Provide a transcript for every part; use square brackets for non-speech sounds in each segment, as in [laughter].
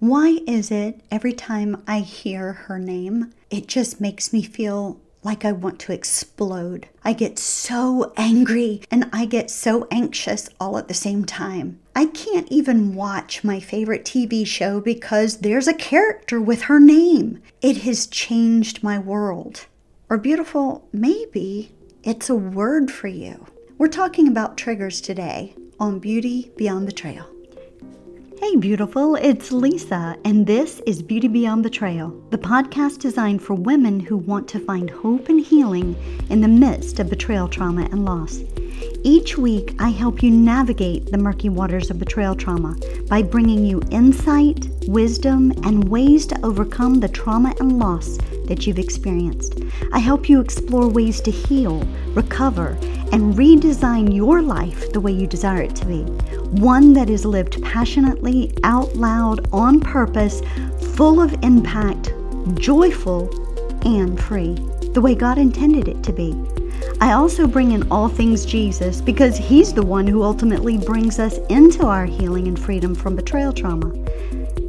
Why is it every time I hear her name, it just makes me feel like I want to explode? I get so angry and I get so anxious all at the same time. I can't even watch my favorite TV show because there's a character with her name. It has changed my world. Or, beautiful, maybe it's a word for you. We're talking about triggers today on Beauty Beyond Betrayal. Hey, beautiful, it's Lisa, and this is Beauty Beyond Betrayal, the podcast designed for women who want to find hope and healing in the midst of betrayal, trauma, and loss. Each week, I help you navigate the murky waters of betrayal trauma by bringing you insight, wisdom, and ways to overcome the trauma and loss that you've experienced. I help you explore ways to heal, recover, and redesign your life the way you desire it to be. One that is lived passionately, out loud, on purpose, full of impact, joyful, and free, the way God intended it to be. I also bring in all things Jesus because He's the one who ultimately brings us into our healing and freedom from betrayal trauma.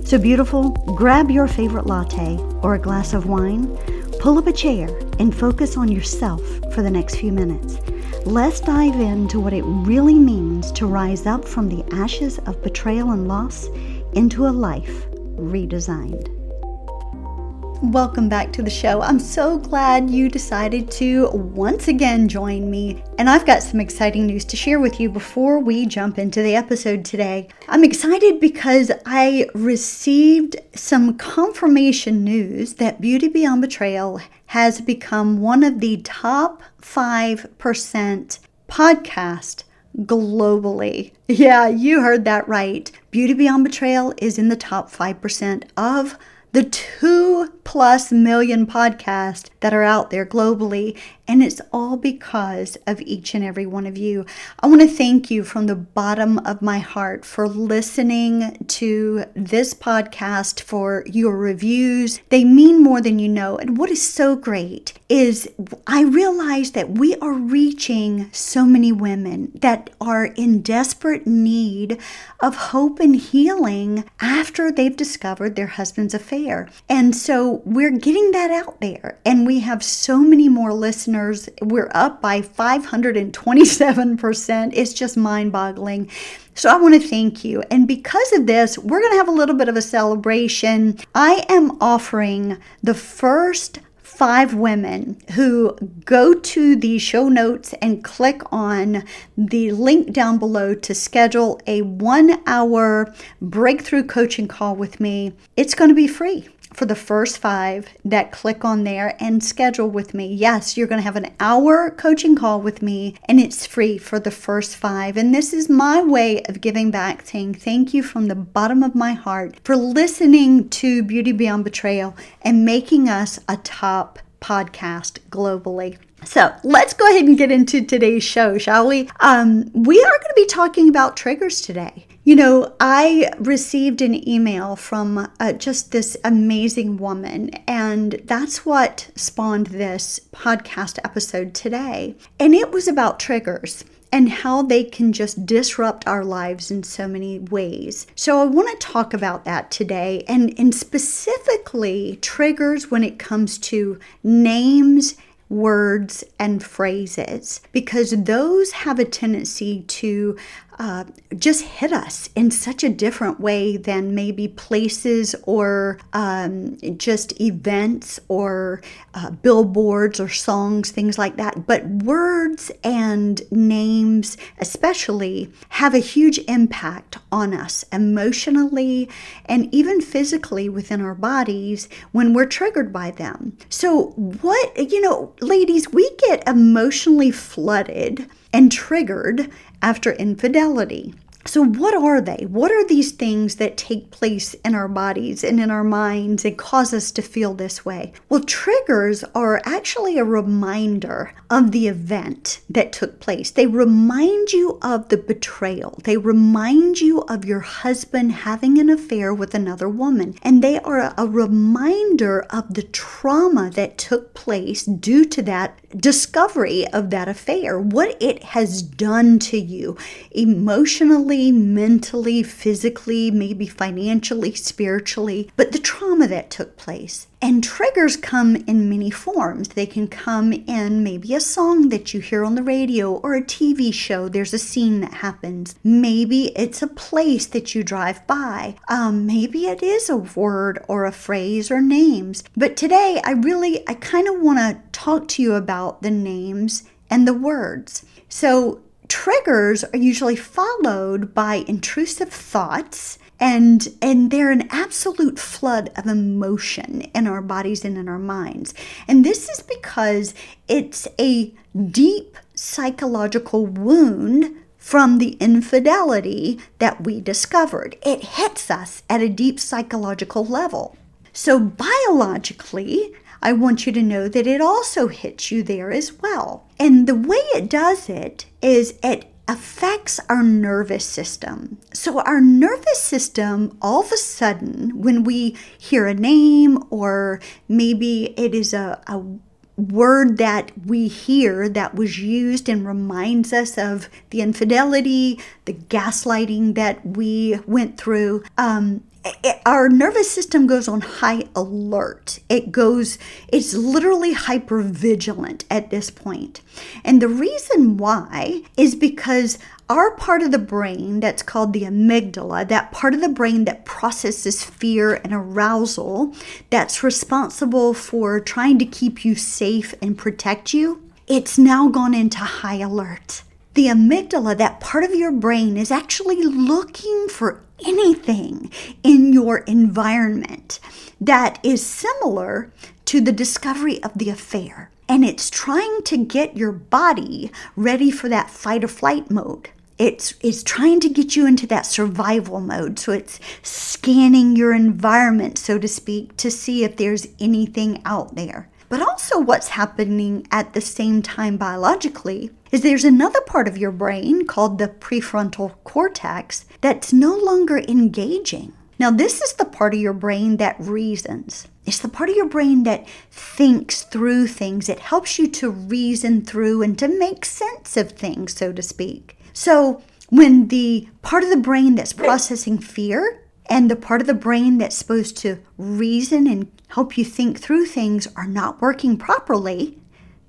So, beautiful, grab your favorite latte or a glass of wine, pull up a chair, and focus on yourself for the next few minutes. Let's dive into what it really means to rise up from the ashes of betrayal and loss into a life redesigned. Welcome back to the show. I'm so glad you decided to once again join me. And I've got some exciting news to share with you before we jump into the episode today. I'm excited because I received some confirmation news that Beauty Beyond Betrayal has become one of the top 5% podcast globally. Yeah, you heard that right. Beauty Beyond Betrayal is in the top 5% of the two plus million podcasts that are out there globally. And it's all because of each and every one of you. I want to thank you from the bottom of my heart for listening to this podcast, for your reviews. They mean more than you know. And what is so great is I realize that we are reaching so many women that are in desperate need of hope and healing after they've discovered their husband's affair. And so we're getting that out there. And we have so many more listeners. We're up by 527%. It's just mind boggling. So I want to thank you. And because of this, we're going to have a little bit of a celebration. I am offering the first five women who go to the show notes and click on the link down below to schedule a one hour breakthrough coaching call with me. It's going to be free for the first five that click on there and schedule with me. Yes, you're going to have an hour coaching call with me, and it's free for the first five. And this is my way of giving back, saying thank you from the bottom of my heart for listening to Beauty Beyond Betrayal and making us a top podcast globally. So let's go ahead and get into today's show, shall we? Um, we are going to be talking about triggers today. You know, I received an email from uh, just this amazing woman, and that's what spawned this podcast episode today. And it was about triggers and how they can just disrupt our lives in so many ways. So I want to talk about that today and, and specifically triggers when it comes to names words and phrases because those have a tendency to uh, just hit us in such a different way than maybe places or um, just events or uh, billboards or songs, things like that. But words and names, especially, have a huge impact on us emotionally and even physically within our bodies when we're triggered by them. So, what, you know, ladies, we get emotionally flooded and triggered after infidelity. So, what are they? What are these things that take place in our bodies and in our minds and cause us to feel this way? Well, triggers are actually a reminder of the event that took place. They remind you of the betrayal, they remind you of your husband having an affair with another woman, and they are a reminder of the trauma that took place due to that discovery of that affair, what it has done to you emotionally, mentally, physically, maybe financially, spiritually, but the trauma that took place. And triggers come in many forms. They can come in maybe a song that you hear on the radio or a TV show. There's a scene that happens. Maybe it's a place that you drive by. Um, maybe it is a word or a phrase or names. But today, I really, I kind of want to talk to you about the names and the words. So, triggers are usually followed by intrusive thoughts and and they're an absolute flood of emotion in our bodies and in our minds. And this is because it's a deep psychological wound from the infidelity that we discovered. It hits us at a deep psychological level. So biologically I want you to know that it also hits you there as well. And the way it does it is it affects our nervous system. So, our nervous system, all of a sudden, when we hear a name or maybe it is a, a word that we hear that was used and reminds us of the infidelity, the gaslighting that we went through, um, it, our nervous system goes on high alert. It goes, it's literally hyper vigilant at this point. And the reason why is because our part of the brain that's called the amygdala, that part of the brain that processes fear and arousal, that's responsible for trying to keep you safe and protect you, it's now gone into high alert. The amygdala, that part of your brain, is actually looking for anything in your environment that is similar to the discovery of the affair. And it's trying to get your body ready for that fight or flight mode. It's, it's trying to get you into that survival mode. So it's scanning your environment, so to speak, to see if there's anything out there. But also, what's happening at the same time biologically is there's another part of your brain called the prefrontal cortex that's no longer engaging. Now, this is the part of your brain that reasons. It's the part of your brain that thinks through things. It helps you to reason through and to make sense of things, so to speak. So, when the part of the brain that's processing fear and the part of the brain that's supposed to reason and help you think through things are not working properly,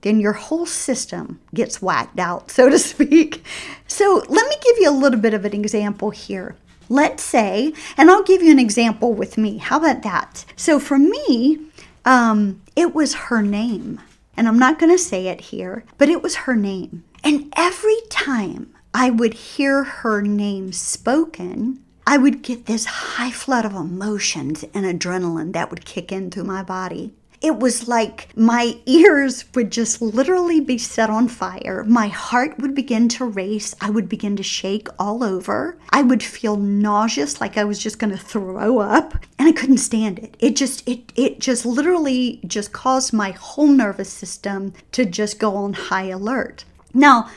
then your whole system gets whacked out, so to [laughs] speak. So, let me give you a little bit of an example here. Let's say, and I'll give you an example with me. How about that? So, for me, um, it was her name. And I'm not going to say it here, but it was her name. And every time I would hear her name spoken, I would get this high flood of emotions and adrenaline that would kick in through my body. It was like my ears would just literally be set on fire. My heart would begin to race. I would begin to shake all over. I would feel nauseous like I was just going to throw up and I couldn't stand it. It just it it just literally just caused my whole nervous system to just go on high alert. Now,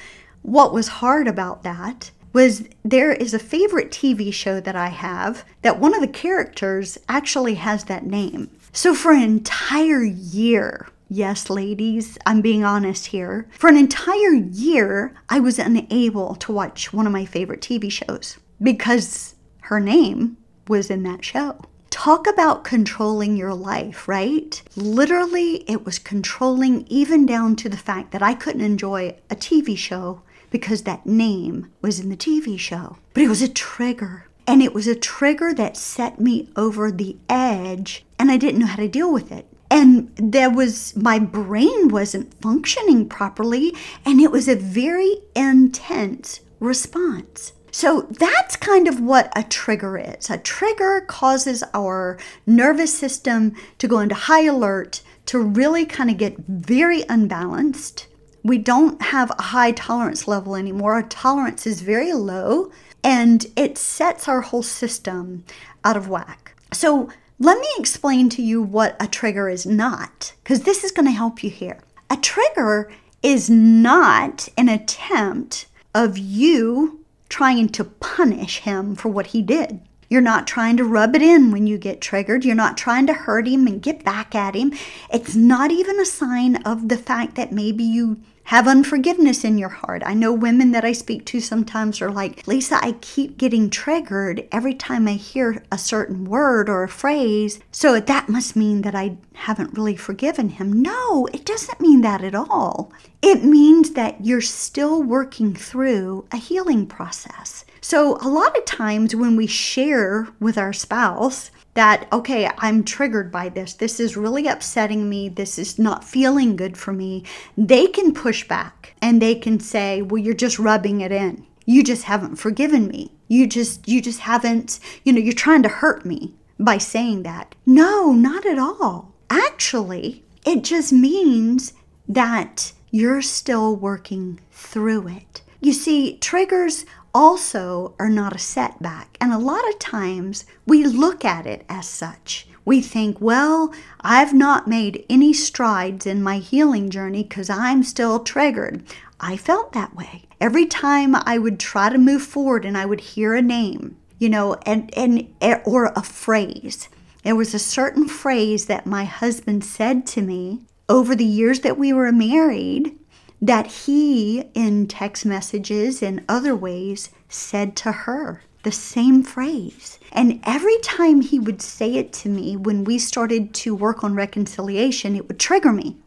what was hard about that was there is a favorite TV show that I have that one of the characters actually has that name. So for an entire year, yes, ladies, I'm being honest here, for an entire year, I was unable to watch one of my favorite TV shows because her name was in that show. Talk about controlling your life, right? Literally, it was controlling even down to the fact that I couldn't enjoy a TV show because that name was in the TV show. But it was a trigger. And it was a trigger that set me over the edge, and I didn't know how to deal with it. And there was, my brain wasn't functioning properly, and it was a very intense response. So that's kind of what a trigger is. A trigger causes our nervous system to go into high alert, to really kind of get very unbalanced we don't have a high tolerance level anymore. Our tolerance is very low and it sets our whole system out of whack. So, let me explain to you what a trigger is not, because this is going to help you here. A trigger is not an attempt of you trying to punish him for what he did. You're not trying to rub it in when you get triggered. You're not trying to hurt him and get back at him. It's not even a sign of the fact that maybe you have unforgiveness in your heart. I know women that I speak to sometimes are like, Lisa, I keep getting triggered every time I hear a certain word or a phrase. So that must mean that I haven't really forgiven him. No, it doesn't mean that at all. It means that you're still working through a healing process. So, a lot of times when we share with our spouse, that, okay, I'm triggered by this. This is really upsetting me. This is not feeling good for me. They can push back and they can say, well, you're just rubbing it in. You just haven't forgiven me. You just, you just haven't, you know, you're trying to hurt me by saying that. No, not at all. Actually, it just means that you're still working through it. You see, triggers also are not a setback. And a lot of times we look at it as such. We think, well, I've not made any strides in my healing journey because I'm still triggered. I felt that way. Every time I would try to move forward and I would hear a name, you know, and, and eh, or a phrase. There was a certain phrase that my husband said to me over the years that we were married that he, in text messages and other ways, said to her the same phrase. And every time he would say it to me when we started to work on reconciliation, it would trigger me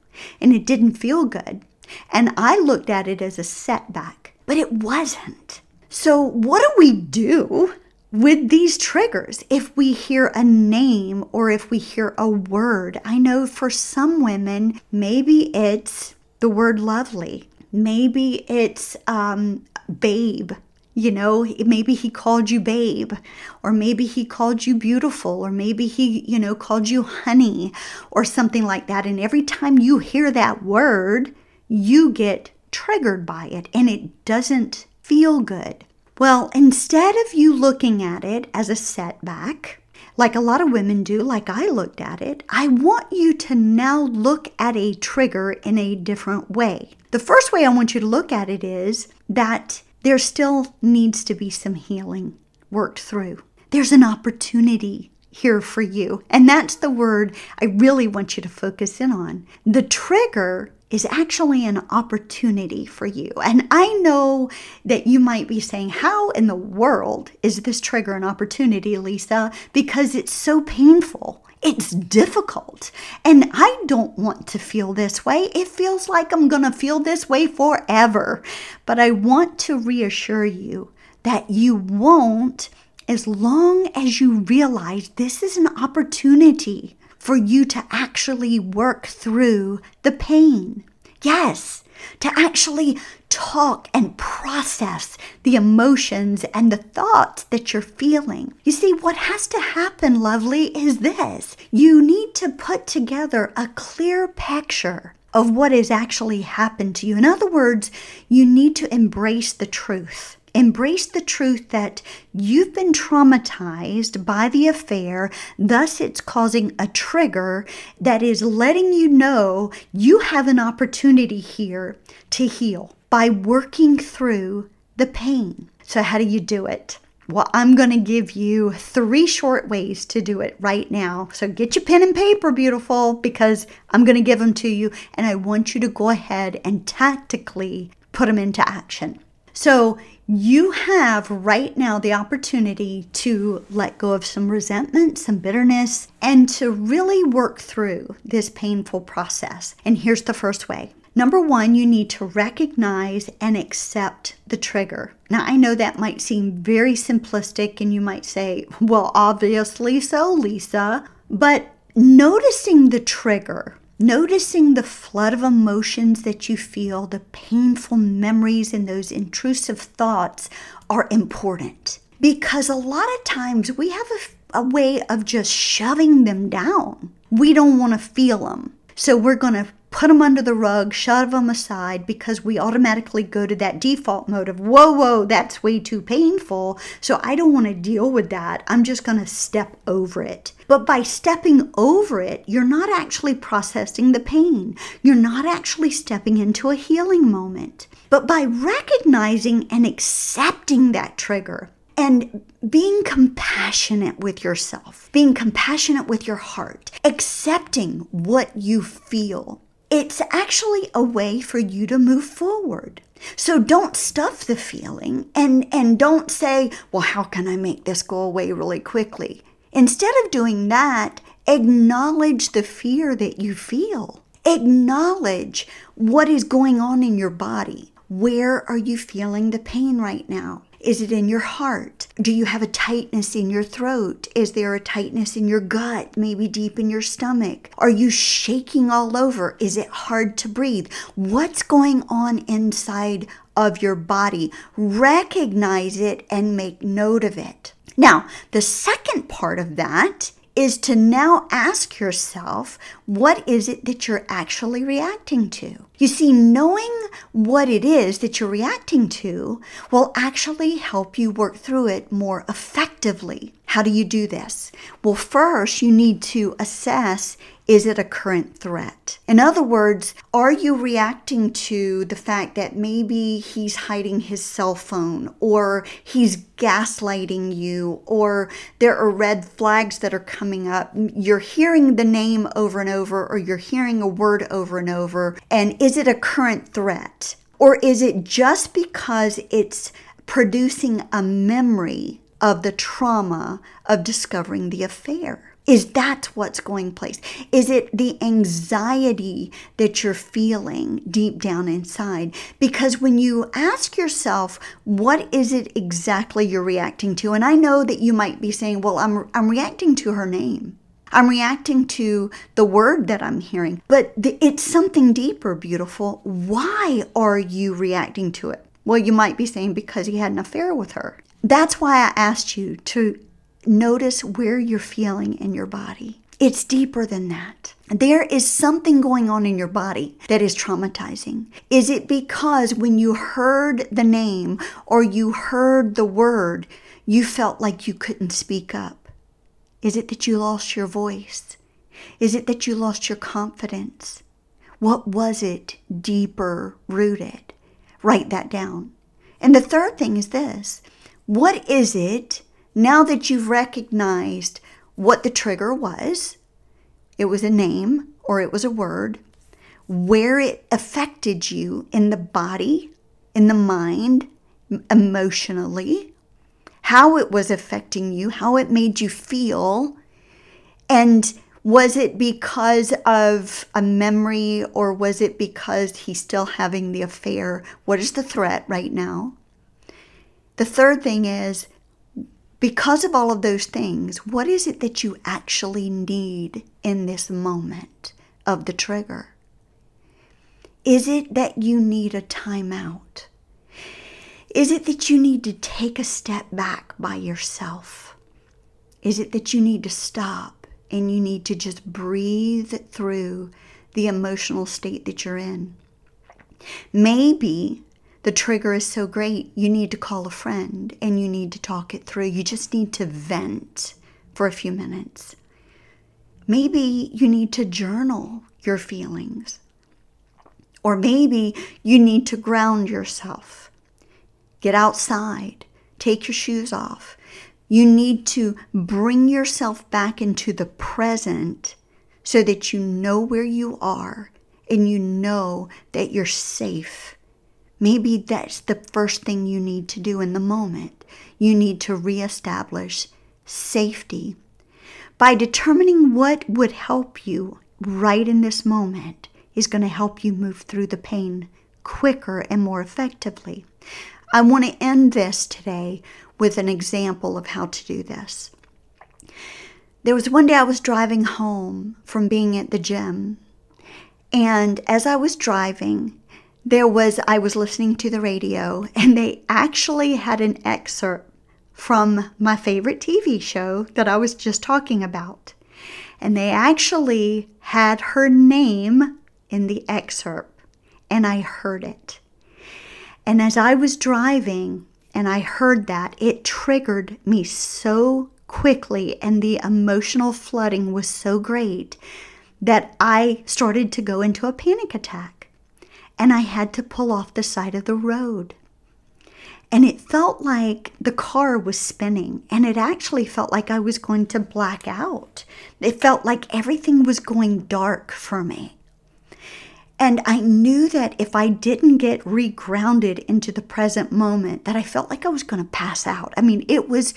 and it didn't feel good. And I looked at it as a setback, but it wasn't. So, what do we do with these triggers if we hear a name or if we hear a word? I know for some women, maybe it's the word lovely. Maybe it's um, babe. You know, maybe he called you babe, or maybe he called you beautiful, or maybe he, you know, called you honey, or something like that. And every time you hear that word, you get triggered by it and it doesn't feel good. Well, instead of you looking at it as a setback, like a lot of women do, like I looked at it, I want you to now look at a trigger in a different way. The first way I want you to look at it is that there still needs to be some healing worked through. There's an opportunity here for you. And that's the word I really want you to focus in on. The trigger is actually an opportunity for you. And I know that you might be saying, How in the world is this trigger an opportunity, Lisa? Because it's so painful. It's difficult. And I don't want to feel this way. It feels like I'm going to feel this way forever. But I want to reassure you that you won't as long as you realize this is an opportunity for you to actually work through the pain. Yes, to actually talk and process the emotions and the thoughts that you're feeling. You see, what has to happen, lovely, is this you need to put together a clear picture of what has actually happened to you. In other words, you need to embrace the truth. Embrace the truth that you've been traumatized by the affair, thus, it's causing a trigger that is letting you know you have an opportunity here to heal by working through the pain. So, how do you do it? Well, I'm going to give you three short ways to do it right now. So get your pen and paper, beautiful, because I'm going to give them to you and I want you to go ahead and tactically put them into action. So you have right now the opportunity to let go of some resentment, some bitterness, and to really work through this painful process. And here's the first way. Number one, you need to recognize and accept the trigger. Now, I know that might seem very simplistic, and you might say, well, obviously so, Lisa. But noticing the trigger Noticing the flood of emotions that you feel, the painful memories, and those intrusive thoughts are important because a lot of times we have a, a way of just shoving them down. We don't want to feel them. So we're going to put them under the rug, shove them aside because we automatically go to that default mode of, whoa, whoa, that's way too painful. So I don't want to deal with that. I'm just going to step over it. But by stepping over it, you're not actually processing the pain. You're not actually stepping into a healing moment. But by recognizing and accepting that trigger, and being compassionate with yourself, being compassionate with your heart, accepting what you feel. It's actually a way for you to move forward. So don't stuff the feeling and, and don't say, well, how can I make this go away really quickly? Instead of doing that, acknowledge the fear that you feel. Acknowledge what is going on in your body. Where are you feeling the pain right now? Is it in your heart? Do you have a tightness in your throat? Is there a tightness in your gut, maybe deep in your stomach? Are you shaking all over? Is it hard to breathe? What's going on inside of your body? Recognize it and make note of it. Now, the second part of that is to now ask yourself, what is it that you're actually reacting to? You see, knowing what it is that you're reacting to will actually help you work through it more effectively. How do you do this? Well, first, you need to assess is it a current threat? In other words, are you reacting to the fact that maybe he's hiding his cell phone or he's gaslighting you or there are red flags that are coming up? You're hearing the name over and over or you're hearing a word over and over. And is it a current threat? Or is it just because it's producing a memory of the trauma of discovering the affair? Is that what's going place? Is it the anxiety that you're feeling deep down inside? Because when you ask yourself, what is it exactly you're reacting to? And I know that you might be saying, well, I'm, I'm reacting to her name. I'm reacting to the word that I'm hearing, but it's something deeper, beautiful. Why are you reacting to it? Well, you might be saying because he had an affair with her. That's why I asked you to notice where you're feeling in your body. It's deeper than that. There is something going on in your body that is traumatizing. Is it because when you heard the name or you heard the word, you felt like you couldn't speak up? Is it that you lost your voice? Is it that you lost your confidence? What was it deeper rooted? Write that down. And the third thing is this what is it now that you've recognized what the trigger was, it was a name or it was a word, where it affected you in the body, in the mind, emotionally, how it was affecting you, how it made you feel, and was it because of a memory or was it because he's still having the affair? What is the threat right now? The third thing is because of all of those things, what is it that you actually need in this moment of the trigger? Is it that you need a timeout? Is it that you need to take a step back by yourself? Is it that you need to stop and you need to just breathe through the emotional state that you're in? Maybe the trigger is so great, you need to call a friend and you need to talk it through. You just need to vent for a few minutes. Maybe you need to journal your feelings. Or maybe you need to ground yourself. Get outside, take your shoes off. You need to bring yourself back into the present so that you know where you are and you know that you're safe Maybe that's the first thing you need to do in the moment. You need to reestablish safety. By determining what would help you right in this moment is going to help you move through the pain quicker and more effectively. I want to end this today with an example of how to do this. There was one day I was driving home from being at the gym, and as I was driving, there was, I was listening to the radio, and they actually had an excerpt from my favorite TV show that I was just talking about. And they actually had her name in the excerpt, and I heard it. And as I was driving and I heard that, it triggered me so quickly, and the emotional flooding was so great that I started to go into a panic attack and I had to pull off the side of the road. And it felt like the car was spinning, and it actually felt like I was going to black out. It felt like everything was going dark for me. And I knew that if I didn't get regrounded into the present moment, that I felt like I was going to pass out. I mean, it was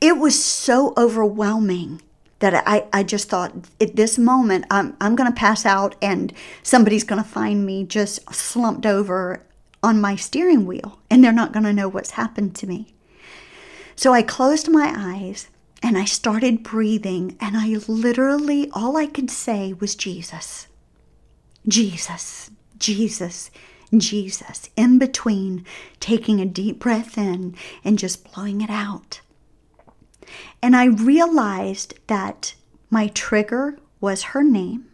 it was so overwhelming that I, I just thought at this moment I'm, I'm going to pass out and somebody's going to find me just slumped over on my steering wheel and they're not going to know what's happened to me. So I closed my eyes and I started breathing, and I literally, all I could say was Jesus. Jesus, Jesus, Jesus, in between taking a deep breath in and just blowing it out. And I realized that my trigger was her name.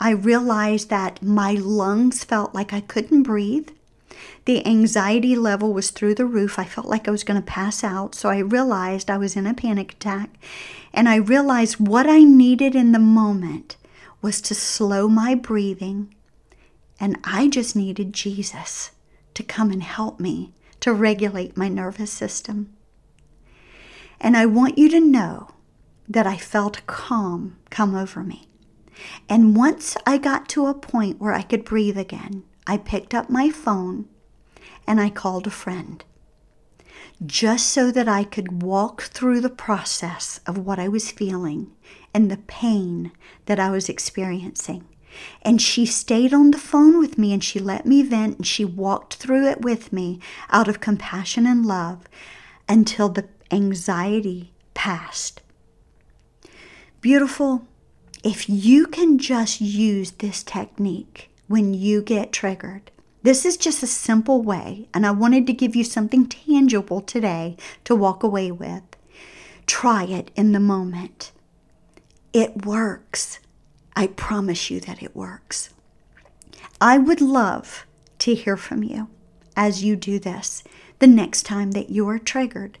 I realized that my lungs felt like I couldn't breathe. The anxiety level was through the roof. I felt like I was going to pass out. So I realized I was in a panic attack. And I realized what I needed in the moment was to slow my breathing. And I just needed Jesus to come and help me to regulate my nervous system. And I want you to know that I felt calm come over me. And once I got to a point where I could breathe again, I picked up my phone and I called a friend just so that I could walk through the process of what I was feeling and the pain that I was experiencing. And she stayed on the phone with me and she let me vent and she walked through it with me out of compassion and love until the anxiety passed. Beautiful, if you can just use this technique when you get triggered, this is just a simple way, and I wanted to give you something tangible today to walk away with. Try it in the moment. It works. I promise you that it works. I would love to hear from you as you do this the next time that you are triggered.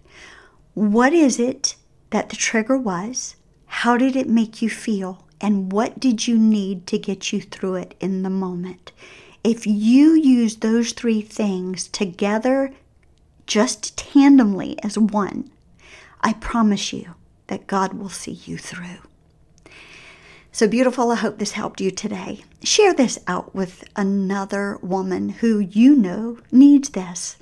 What is it that the trigger was? How did it make you feel? And what did you need to get you through it in the moment? If you use those three things together, just tandemly as one, I promise you that God will see you through. So beautiful, I hope this helped you today. Share this out with another woman who you know needs this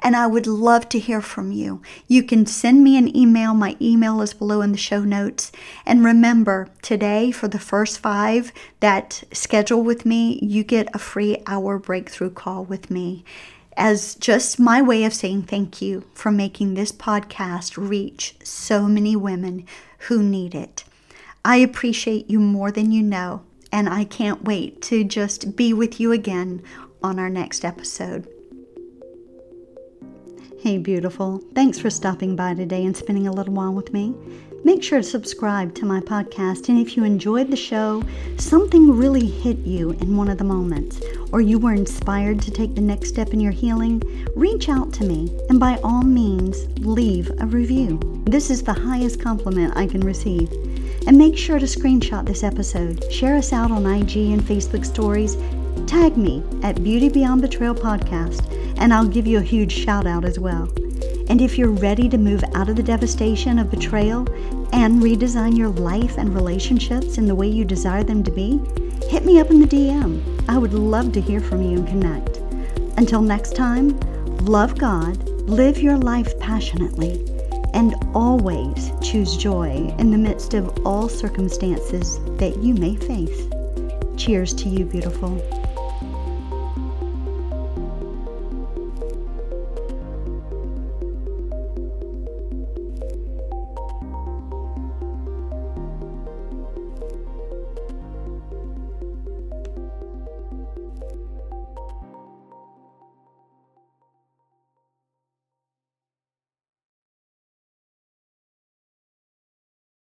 and I would love to hear from you. You can send me an email. My email is below in the show notes. And remember, today for the first five that schedule with me, you get a free hour breakthrough call with me as just my way of saying thank you for making this podcast reach so many women who need it. I appreciate you more than you know, and I can't wait to just be with you again on our next episode. Hey, beautiful. Thanks for stopping by today and spending a little while with me. Make sure to subscribe to my podcast, and if you enjoyed the show, something really hit you in one of the moments, or you were inspired to take the next step in your healing, reach out to me and by all means leave a review. This is the highest compliment I can receive. And make sure to screenshot this episode, share us out on IG and Facebook stories, tag me at Beauty Beyond Betrayal Podcast and I'll give you a huge shout out as well. And if you're ready to move out of the devastation of betrayal and redesign your life and relationships in the way you desire them to be, hit me up in the DM. I would love to hear from you and connect. Until next time, love God, live your life passionately, and always choose joy in the midst of all circumstances that you may face. Cheers to you, beautiful.